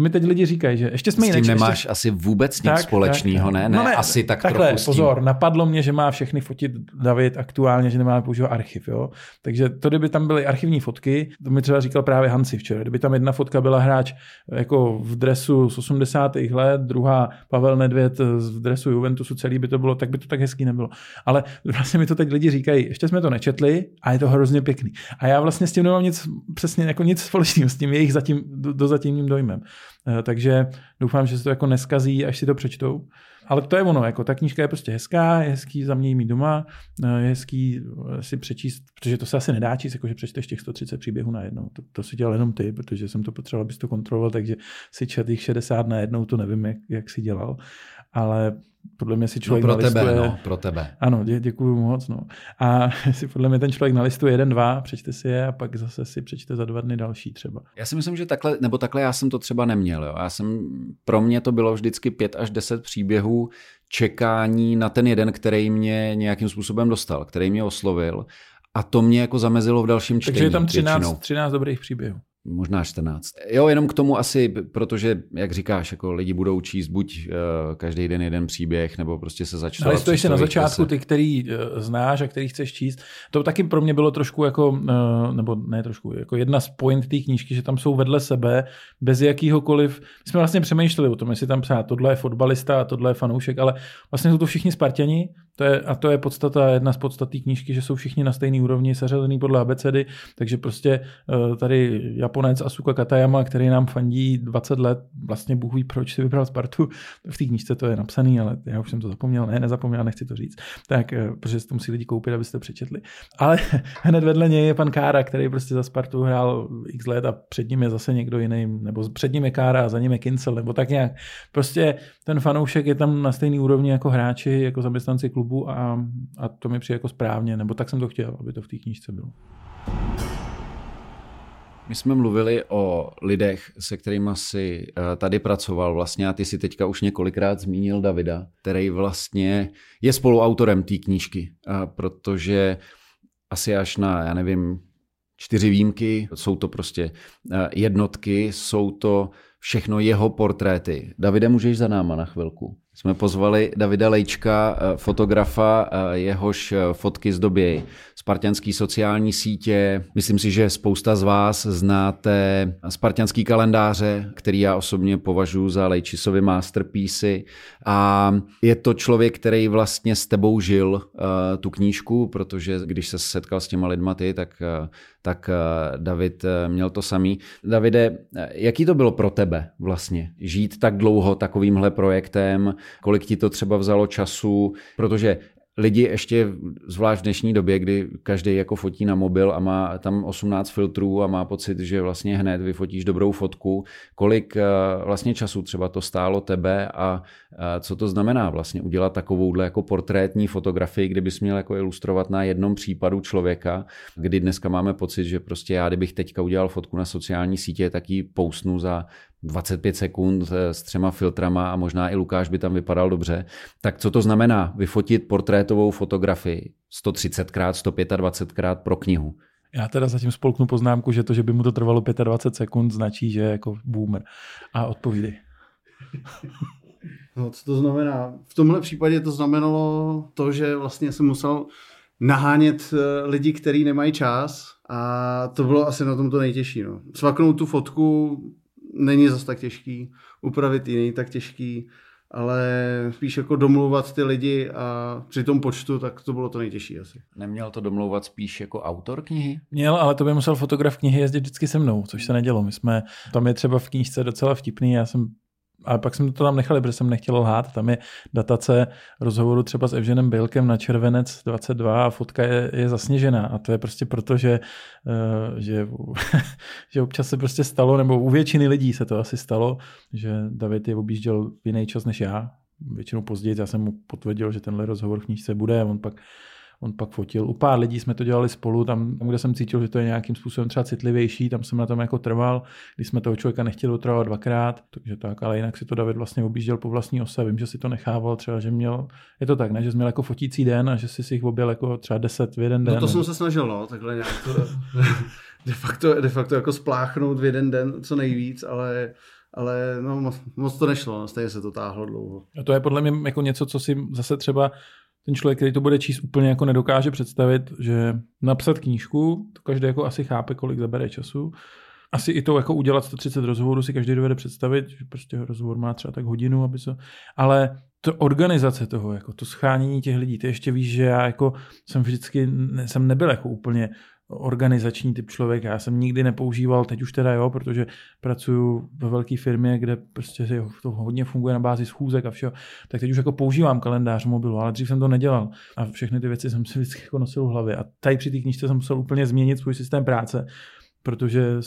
My teď lidi říkají, že ještě jsme nemáš ještě... asi vůbec nic tak, společného, ne? ne? No ne? Asi tak takhle, trochu pozor, napadlo mě, že má všechny fotit David aktuálně, že nemá používat archiv, jo. Takže to, kdyby tam byly archivní fotky, to mi třeba říkal právě Hansi včera, kdyby tam jedna fotka byla hráč jako v dresu z 80. let, druhá Pavel Nedvěd v dresu Juventusu, celý by to bylo, tak by to tak hezký nebylo. Ale vlastně mi to teď lidi říkají, ještě jsme to nečetli a je to hrozně pěkný. A já vlastně s tím nemám nic přesně jako nic společného s tím jejich zatím, do, do zatímním dojmem. Eh, takže doufám, že se to jako neskazí, až si to přečtou. Ale to je ono, jako ta knížka je prostě hezká, je hezký za mě mít doma, eh, je hezký eh, si přečíst, protože to se asi nedá číst, jako že přečteš těch 130 příběhů najednou. To, to si dělal jenom ty, protože jsem to potřeboval, abys to kontroloval, takže si čet jich 60 najednou, to nevím, jak, jak si dělal. Ale podle mě si no, člověk no pro nalistuje... tebe, no, pro tebe. Ano, dě, děkuji moc. No. A si podle mě ten člověk nalistuje jeden, dva, přečte si je a pak zase si přečte za dva dny další třeba. Já si myslím, že takhle, nebo takhle já jsem to třeba neměl. Jo. Já jsem, pro mě to bylo vždycky pět až deset příběhů čekání na ten jeden, který mě nějakým způsobem dostal, který mě oslovil. A to mě jako zamezilo v dalším čtení. Takže je tam 13, 13 dobrých příběhů možná 14. Jo, jenom k tomu asi, protože, jak říkáš, jako lidi budou číst buď uh, každý den jeden příběh, nebo prostě se začnou. Ale to ještě na začátku, ty, který uh, znáš a který chceš číst, to taky pro mě bylo trošku jako, uh, nebo ne trošku, jako jedna z point té knížky, že tam jsou vedle sebe, bez jakýhokoliv, my jsme vlastně přemýšleli o tom, jestli tam psát, tohle je fotbalista a tohle je fanoušek, ale vlastně jsou to všichni Spartěni, to je, a to je podstata, jedna z podstat knížky, že jsou všichni na stejné úrovni, seřazený podle abecedy, takže prostě uh, tady Japonec Asuka Katayama, který nám fandí 20 let, vlastně Bůh ví, proč si vybral Spartu. V té knížce to je napsaný, ale já už jsem to zapomněl, ne, nezapomněl, nechci to říct. Tak, uh, protože to musí lidi koupit, abyste přečetli. Ale hned vedle něj je pan Kára, který prostě za Spartu hrál x let a před ním je zase někdo jiný, nebo před ním je Kára a za ním je Kincel, nebo tak nějak. Prostě ten fanoušek je tam na stejné úrovni jako hráči, jako zaměstnanci klubu klubu a, a to mi přijde jako správně, nebo tak jsem to chtěl, aby to v té knížce bylo. My jsme mluvili o lidech, se kterými si eh, tady pracoval vlastně a ty si teďka už několikrát zmínil Davida, který vlastně je spoluautorem té knížky, protože asi až na, já nevím, čtyři výjimky, jsou to prostě eh, jednotky, jsou to všechno jeho portréty. Davide, můžeš za náma na chvilku? Jsme pozvali Davida Lejčka, eh, fotografa, eh, jehož eh, fotky zdobějí spartianský sociální sítě. Myslím si, že spousta z vás znáte spartianský kalendáře, který já osobně považuji za Lejčisovy masterpiece. A je to člověk, který vlastně s tebou žil uh, tu knížku, protože když se setkal s těma lidma ty, tak, uh, tak uh, David měl to samý. Davide, jaký to bylo pro tebe vlastně žít tak dlouho takovýmhle projektem, kolik ti to třeba vzalo času, protože lidi ještě, zvlášť v dnešní době, kdy každý jako fotí na mobil a má tam 18 filtrů a má pocit, že vlastně hned vyfotíš dobrou fotku, kolik eh, vlastně času třeba to stálo tebe a co to znamená vlastně udělat takovouhle jako portrétní fotografii, kdybys měl jako ilustrovat na jednom případu člověka, kdy dneska máme pocit, že prostě já, kdybych teďka udělal fotku na sociální sítě, tak ji pousnu za 25 sekund s třema filtrama a možná i Lukáš by tam vypadal dobře. Tak co to znamená vyfotit portrétovou fotografii 130krát, 125krát pro knihu? Já teda zatím spolknu poznámku, že to, že by mu to trvalo 25 sekund, značí, že je jako boomer. A odpovídej. No, co to znamená? V tomhle případě to znamenalo to, že vlastně jsem musel nahánět eh, lidi, kteří nemají čas a to bylo asi na tom to nejtěžší. No. Svaknout tu fotku není zas tak těžký, upravit ji není tak těžký ale spíš jako domluvat ty lidi a při tom počtu, tak to bylo to nejtěžší asi. Neměl to domlouvat spíš jako autor knihy? Měl, ale to by musel fotograf knihy jezdit vždycky se mnou, což se nedělo. My jsme, tam je třeba v knížce docela vtipný, já jsem ale pak jsem to tam nechali, protože jsem nechtěl lhát. Tam je datace rozhovoru třeba s Evženem Bilkem na červenec 22 a fotka je, je zasněžená. A to je prostě proto, že, uh, že, že občas se prostě stalo, nebo u většiny lidí se to asi stalo, že David je objížděl v jiný čas než já. Většinou později já jsem mu potvrdil, že tenhle rozhovor v knížce bude a on pak on pak fotil. U pár lidí jsme to dělali spolu, tam, kde jsem cítil, že to je nějakým způsobem třeba citlivější, tam jsem na tom jako trval, když jsme toho člověka nechtěli otravovat dvakrát, takže tak, ale jinak si to David vlastně objížděl po vlastní ose. Vím, že si to nechával třeba, že měl, je to tak, ne, že jsi měl jako fotící den a že jsi si jich objel jako třeba deset v jeden den. No to jsem se snažil, no, takhle nějak to, de, facto, de facto jako spláchnout v jeden den co nejvíc, ale ale no, moc, moc to nešlo, no, stejně se to táhlo dlouho. A to je podle mě jako něco, co si zase třeba ten člověk, který to bude číst, úplně jako nedokáže představit, že napsat knížku, to každý jako asi chápe, kolik zabere času. Asi i to jako udělat 130 rozhovorů si každý dovede představit, že prostě rozhovor má třeba tak hodinu, aby se... Ale to organizace toho, jako to schánění těch lidí, ty ještě víš, že já jako jsem vždycky, jsem nebyl jako úplně organizační typ člověka. Já jsem nikdy nepoužíval, teď už teda jo, protože pracuji ve velké firmě, kde prostě to hodně funguje na bázi schůzek a všeho, tak teď už jako používám kalendář mobilu, ale dřív jsem to nedělal a všechny ty věci jsem si vždycky jako nosil v hlavě. A tady při té knižce jsem musel úplně změnit svůj systém práce, protože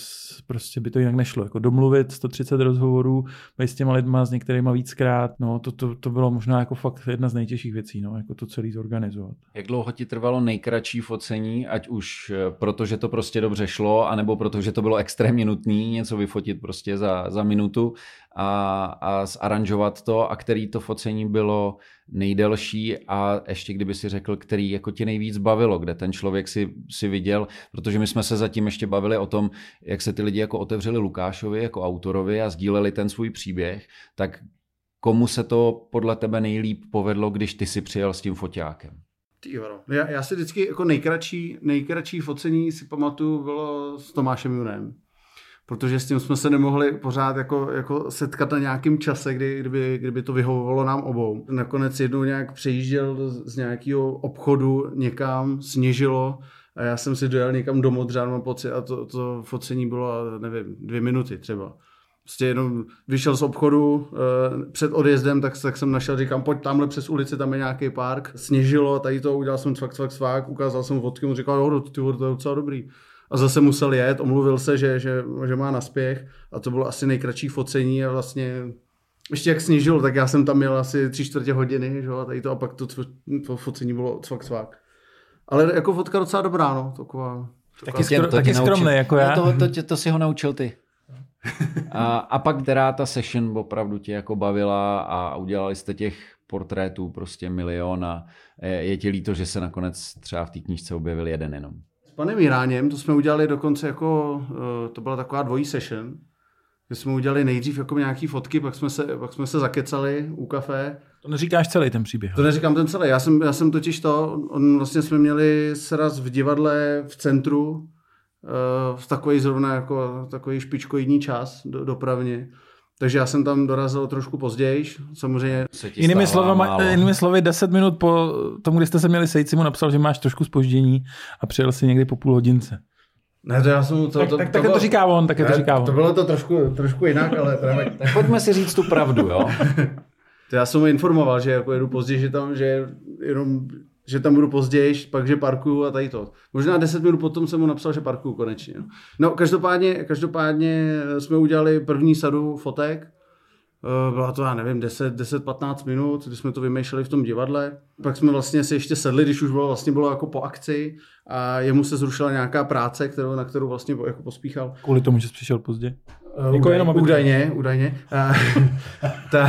prostě by to jinak nešlo. Jako domluvit 130 rozhovorů s těma lidma, s některýma víckrát, no to, to, to, bylo možná jako fakt jedna z nejtěžších věcí, no, jako to celý zorganizovat. Jak dlouho ti trvalo nejkratší focení, ať už eh, protože to prostě dobře šlo, anebo protože to bylo extrémně nutné něco vyfotit prostě za, za minutu a, a zaranžovat to a který to focení bylo nejdelší a ještě kdyby si řekl, který jako tě nejvíc bavilo, kde ten člověk si, si viděl, protože my jsme se zatím ještě bavili o tom, jak se ty lidi jako otevřeli Lukášovi jako autorovi a sdíleli ten svůj příběh, tak komu se to podle tebe nejlíp povedlo, když ty si přijel s tím foťákem? Já, já si vždycky jako nejkratší, nejkratší focení si pamatuju bylo s Tomášem Junem protože s tím jsme se nemohli pořád jako, jako setkat na nějakém čase, kdy, kdyby, kdyby to vyhovovalo nám obou. Nakonec jednou nějak přejížděl z nějakého obchodu někam, sněžilo a já jsem si dojel někam do Modřán, mám pocit, a to, to focení bylo, nevím, dvě minuty třeba. Prostě jenom vyšel z obchodu e, před odjezdem, tak, tak jsem našel, říkám, pojď tamhle přes ulici, tam je nějaký park. Sněžilo, tady to udělal jsem cvak, cvak, cvak, ukázal jsem fotky, mu říkal, jo, ty, to je docela dobrý a zase musel jet, omluvil se, že, že, že má naspěch a to bylo asi nejkratší focení a vlastně ještě jak snížil, tak já jsem tam měl asi tři čtvrtě hodiny, že? a tady to a pak to, to focení bylo cvak cvak. Ale jako fotka docela dobrá, no, taková. Taky, skro, taky skromný, jako já. To, to, to, to si ho naučil ty. A, a pak která ta session opravdu tě jako bavila a udělali jste těch portrétů prostě milion a je, je ti líto, že se nakonec třeba v té knížce objevil jeden jenom panem Iráněm, to jsme udělali dokonce jako, eh, to byla taková dvojí session, kde jsme udělali nejdřív jako nějaký fotky, pak jsme se, pak jsme se zakecali u kafe. To neříkáš celý ten příběh. To neříkám ten celý. Já jsem, já jsem totiž to, on vlastně jsme měli sraz v divadle v centru, eh, v takový zrovna jako takový špičkoidní čas do, dopravně. Takže já jsem tam dorazil trošku později, samozřejmě. Jinými slovy, jinými slovy, 10 minut po tomu, kdy jste se měli sejít, si mu napsal, že máš trošku spoždění a přijel si někdy po půl hodince. Ne, to já jsem to, tak, to, tak, to, tak to říká on, tak ne, to říká on. To bylo to trošku, trošku jinak, ale právě... tak pojďme si říct tu pravdu, jo? to já jsem mu informoval, že jako jedu později, že tam, že jenom že tam budu později, pak že parkuju a tady to. Možná 10 minut potom jsem mu napsal, že parkuju konečně. No, no každopádně, každopádně jsme udělali první sadu fotek, eh, byla to, já nevím, 10-15 minut, kdy jsme to vymýšleli v tom divadle. Pak jsme vlastně si ještě sedli, když už bylo, vlastně bylo jako po akci a jemu se zrušila nějaká práce, kterou, na kterou vlastně jako pospíchal. Kvůli tomu, že jsi přišel pozdě? Uh, jako údaj, jenom, údajně, údajně. Uh, ta,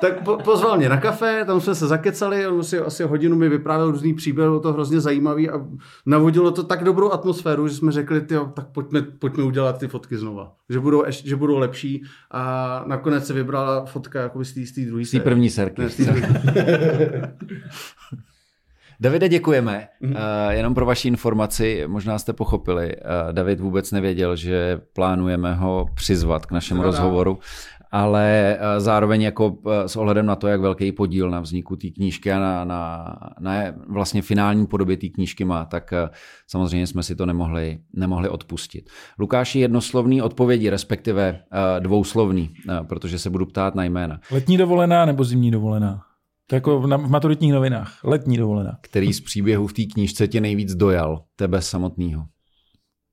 tak po, pozval mě na kafe, tam jsme se zakecali, on si asi hodinu mi vyprávěl různý příběh, bylo to hrozně zajímavý a navodilo to tak dobrou atmosféru, že jsme řekli, tyjo, tak pojďme, pojďme udělat ty fotky znova, že budou, že budou lepší a nakonec se vybrala fotka jako z té druhé Z té první serky. Davide, děkujeme. Mm-hmm. Uh, jenom pro vaši informaci, možná jste pochopili, uh, David vůbec nevěděl, že plánujeme ho přizvat k našemu no, rozhovoru ale eh, zároveň jako eh, s ohledem na to, jak velký podíl na vzniku té knížky a na, na, na vlastně finální podobě té knížky má, tak eh, samozřejmě jsme si to nemohli, nemohli odpustit. Lukáši, jednoslovný odpovědi, respektive dvouslovný, protože se budu ptát na jména. Letní dovolená nebo zimní dovolená? To jako v maturitních novinách. Letní dovolená. Který z příběhů v té knížce tě nejvíc dojal? Tebe samotného?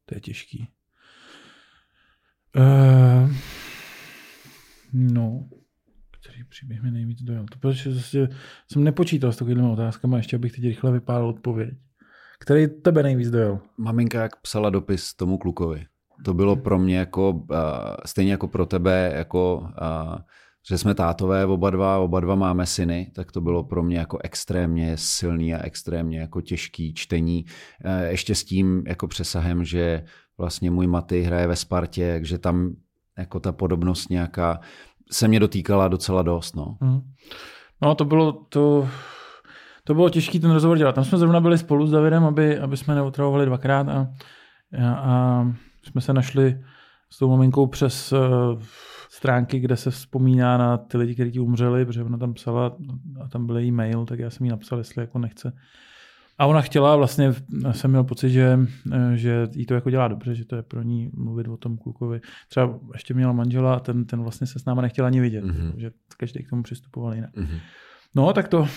To je těžký. Uh, no, který příběh mi nejvíc dojel. To protože zase jsem nepočítal s takovými otázkami, ještě abych teď rychle vypálil odpověď. Který tebe nejvíc dojel? Maminka jak psala dopis tomu klukovi. To bylo pro mě jako, uh, stejně jako pro tebe, jako uh, že jsme tátové oba dva, oba dva máme syny, tak to bylo pro mě jako extrémně silný a extrémně jako těžký čtení. Ještě s tím jako přesahem, že vlastně můj Maty hraje ve Spartě, takže tam jako ta podobnost nějaká se mě dotýkala docela dost. No, hmm. no to bylo to, to bylo těžký ten rozhovor dělat. Tam jsme zrovna byli spolu s Davidem, aby, aby jsme neutravovali dvakrát a, a, a jsme se našli s tou maminkou přes uh, stránky, kde se vzpomíná na ty lidi, kteří umřeli, protože ona tam psala a tam byl její mail, tak já jsem jí napsal, jestli jako nechce a ona chtěla, vlastně jsem měl pocit, že, že jí to jako dělá dobře, že to je pro ní mluvit o tom klukovi. Třeba ještě měla manžela a ten, ten vlastně se s náma nechtěla ani vidět, mm-hmm. že každý k tomu přistupoval jinak. Mm-hmm. No, tak to,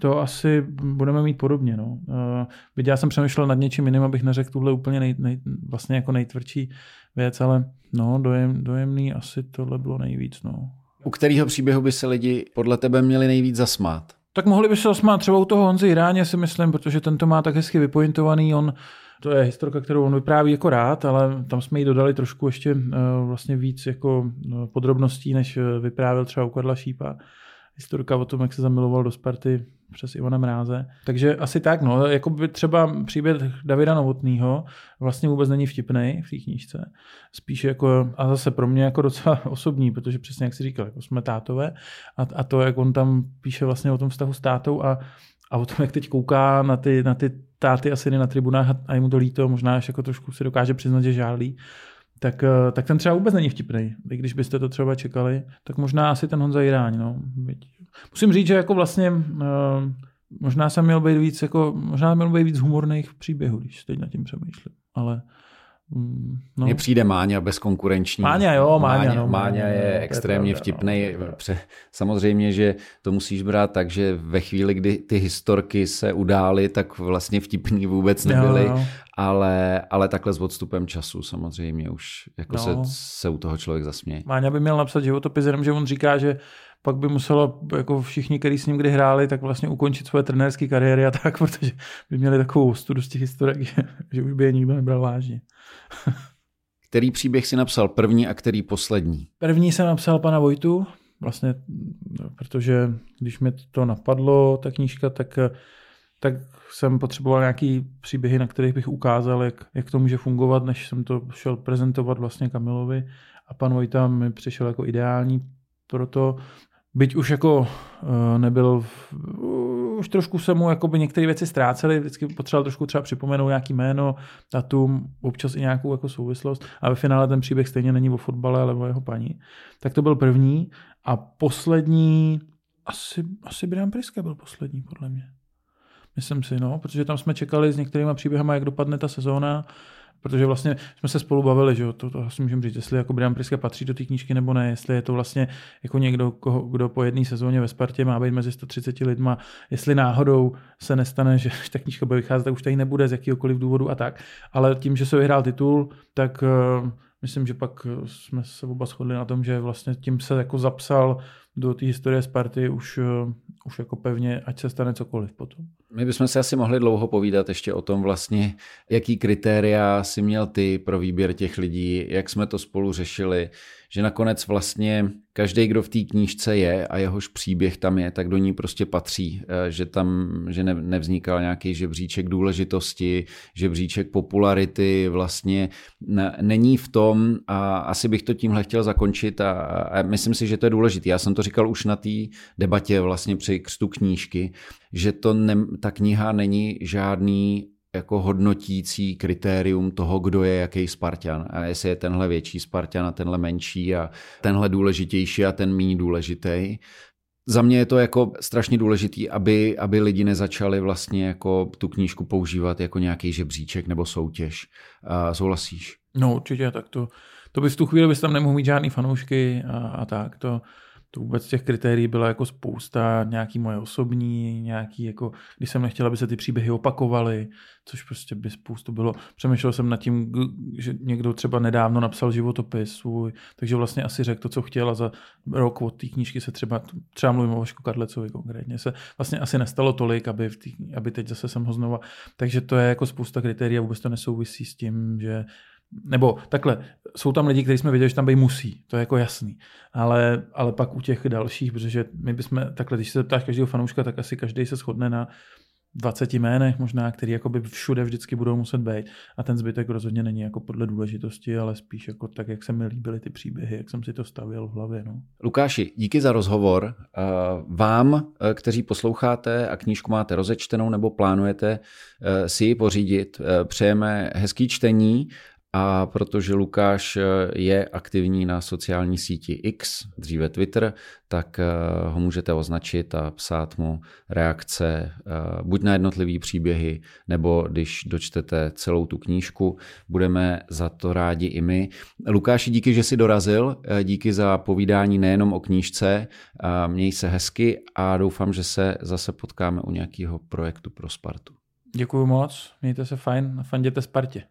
to asi budeme mít podobně. No. Uh, já jsem přemýšlel nad něčím jiným, abych neřekl tuhle úplně nej, nej, vlastně jako nejtvrdší věc, ale no, dojem, dojemný asi tohle bylo nejvíc. No. U kterého příběhu by se lidi podle tebe měli nejvíc zasmát? Tak mohli by se osmát třeba u toho Honzy Iráně, si myslím, protože ten to má tak hezky vypointovaný. On, to je historka, kterou on vypráví jako rád, ale tam jsme jí dodali trošku ještě uh, vlastně víc jako uh, podrobností, než uh, vyprávěl třeba u Karla Šípa. Historka o tom, jak se zamiloval do Sparty přes Ivana Mráze. Takže asi tak, no, jako by třeba příběh Davida Novotného vlastně vůbec není vtipný v té knížce. Spíš jako, a zase pro mě jako docela osobní, protože přesně jak si říkal, jako jsme tátové a, a to, jak on tam píše vlastně o tom vztahu s tátou a, a o tom, jak teď kouká na ty, na ty táty a syny na tribunách a, a to líto, možná až jako trošku si dokáže přiznat, že žálí, tak, eh, tak ten třeba vůbec není vtipný. I když byste to třeba čekali, tak možná asi ten Honza Iráň. No. Musím říct, že jako vlastně uh, možná jsem měl být víc, jako, možná měl být víc humorných příběhů, když teď nad tím přemýšlím. Ale No. Mně přijde Máňa bezkonkurenční. Máňa, jo, Máňa. Máňa, no, Máňa je extrémně je vtipný. No, Samozřejmě, že to musíš brát tak, že ve chvíli, kdy ty historky se udály, tak vlastně vtipný vůbec nebyly. Jo, jo ale, ale takhle s odstupem času samozřejmě už jako no. se, se u toho člověk zasměje. Máňa by měl napsat životopis, jenom že on říká, že pak by muselo jako všichni, kteří s ním kdy hráli, tak vlastně ukončit svoje trenérské kariéry a tak, protože by měli takovou studu z těch historiek, že, že už by je nikdo nebral vážně. který příběh si napsal první a který poslední? První jsem napsal pana Vojtu, vlastně, protože když mi to napadlo, ta knížka, tak tak jsem potřeboval nějaký příběhy, na kterých bych ukázal, jak, jak to může fungovat, než jsem to šel prezentovat vlastně Kamilovi. A pan Vojta mi přišel jako ideální pro to. Byť už jako uh, nebyl, už trošku se mu by některé věci ztrácely, vždycky potřeboval trošku třeba připomenout nějaký jméno, datum, občas i nějakou jako souvislost a ve finále ten příběh stejně není o fotbale, ale o jeho paní. Tak to byl první a poslední, asi, asi Brian Priska byl poslední podle mě. Myslím si, no, protože tam jsme čekali s některými příběhama, jak dopadne ta sezóna, protože vlastně jsme se spolu bavili, že jo, to, to asi můžeme říct, jestli jako Brian Priska patří do té knížky nebo ne, jestli je to vlastně jako někdo, koho, kdo po jedné sezóně ve Spartě má být mezi 130 lidma, jestli náhodou se nestane, že ta knížka bude vycházet, tak už tady nebude z jakýkoliv důvodu a tak, ale tím, že se vyhrál titul, tak uh, myslím, že pak jsme se oba shodli na tom, že vlastně tím se jako zapsal do té historie Sparty už, uh, už jako pevně, ať se stane cokoliv potom. My bychom se asi mohli dlouho povídat ještě o tom vlastně, jaký kritéria si měl ty pro výběr těch lidí, jak jsme to spolu řešili, že nakonec vlastně každý, kdo v té knížce je a jehož příběh tam je, tak do ní prostě patří, eh, že tam že ne, nevznikal nějaký žebříček důležitosti, žebříček popularity, vlastně není v tom a asi bych to tímhle chtěl zakončit a, a myslím si, že to je důležité. Já jsem to říkal už na té debatě vlastně při křtu knížky, že to ne, ta kniha není žádný jako hodnotící kritérium toho, kdo je jaký Spartan. A jestli je tenhle větší Spartan a tenhle menší a tenhle důležitější a ten méně důležitý. Za mě je to jako strašně důležitý, aby, aby lidi nezačali vlastně jako tu knížku používat jako nějaký žebříček nebo soutěž. A souhlasíš? No určitě, tak to, to by v tu chvíli bys tam nemohl mít žádný fanoušky a, a tak. To, to vůbec těch kritérií byla jako spousta, nějaký moje osobní, nějaký jako, když jsem nechtěl, aby se ty příběhy opakovaly, což prostě by spoustu bylo. Přemýšlel jsem nad tím, že někdo třeba nedávno napsal životopis svůj, takže vlastně asi řekl to, co chtěl a za rok od té knížky se třeba, třeba mluvím o Vašku Kadlecovi konkrétně, se vlastně asi nestalo tolik, aby, v tý, aby teď zase jsem ho znova. Takže to je jako spousta kritérií a vůbec to nesouvisí s tím, že nebo takhle, jsou tam lidi, kteří jsme věděli, že tam být musí, to je jako jasný. Ale, ale pak u těch dalších, protože my bychom, takhle, když se ptáš každého fanouška, tak asi každý se shodne na 20 jménech možná, který jakoby všude vždycky budou muset být. A ten zbytek rozhodně není jako podle důležitosti, ale spíš jako tak, jak se mi líbily ty příběhy, jak jsem si to stavěl v hlavě. No. Lukáši, díky za rozhovor. Vám, eh, kteří posloucháte a knížku máte rozečtenou nebo plánujete eh, si ji pořídit, eh, přejeme hezký čtení a protože Lukáš eh, je aktivní na sociální síti X, dříve Twitter, tak eh, ho můžete označit a psát mu reakce eh, buď na jednotlivé příběhy, nebo když dočtete celou tu knížku. Budeme za to rádi i my. Lukáši, díky, že jsi dorazil, díky za povídání nejenom o knížce, měj se hezky a doufám, že se zase potkáme u nějakého projektu pro Spartu. Děkuji moc, mějte se fajn a fanděte Spartě.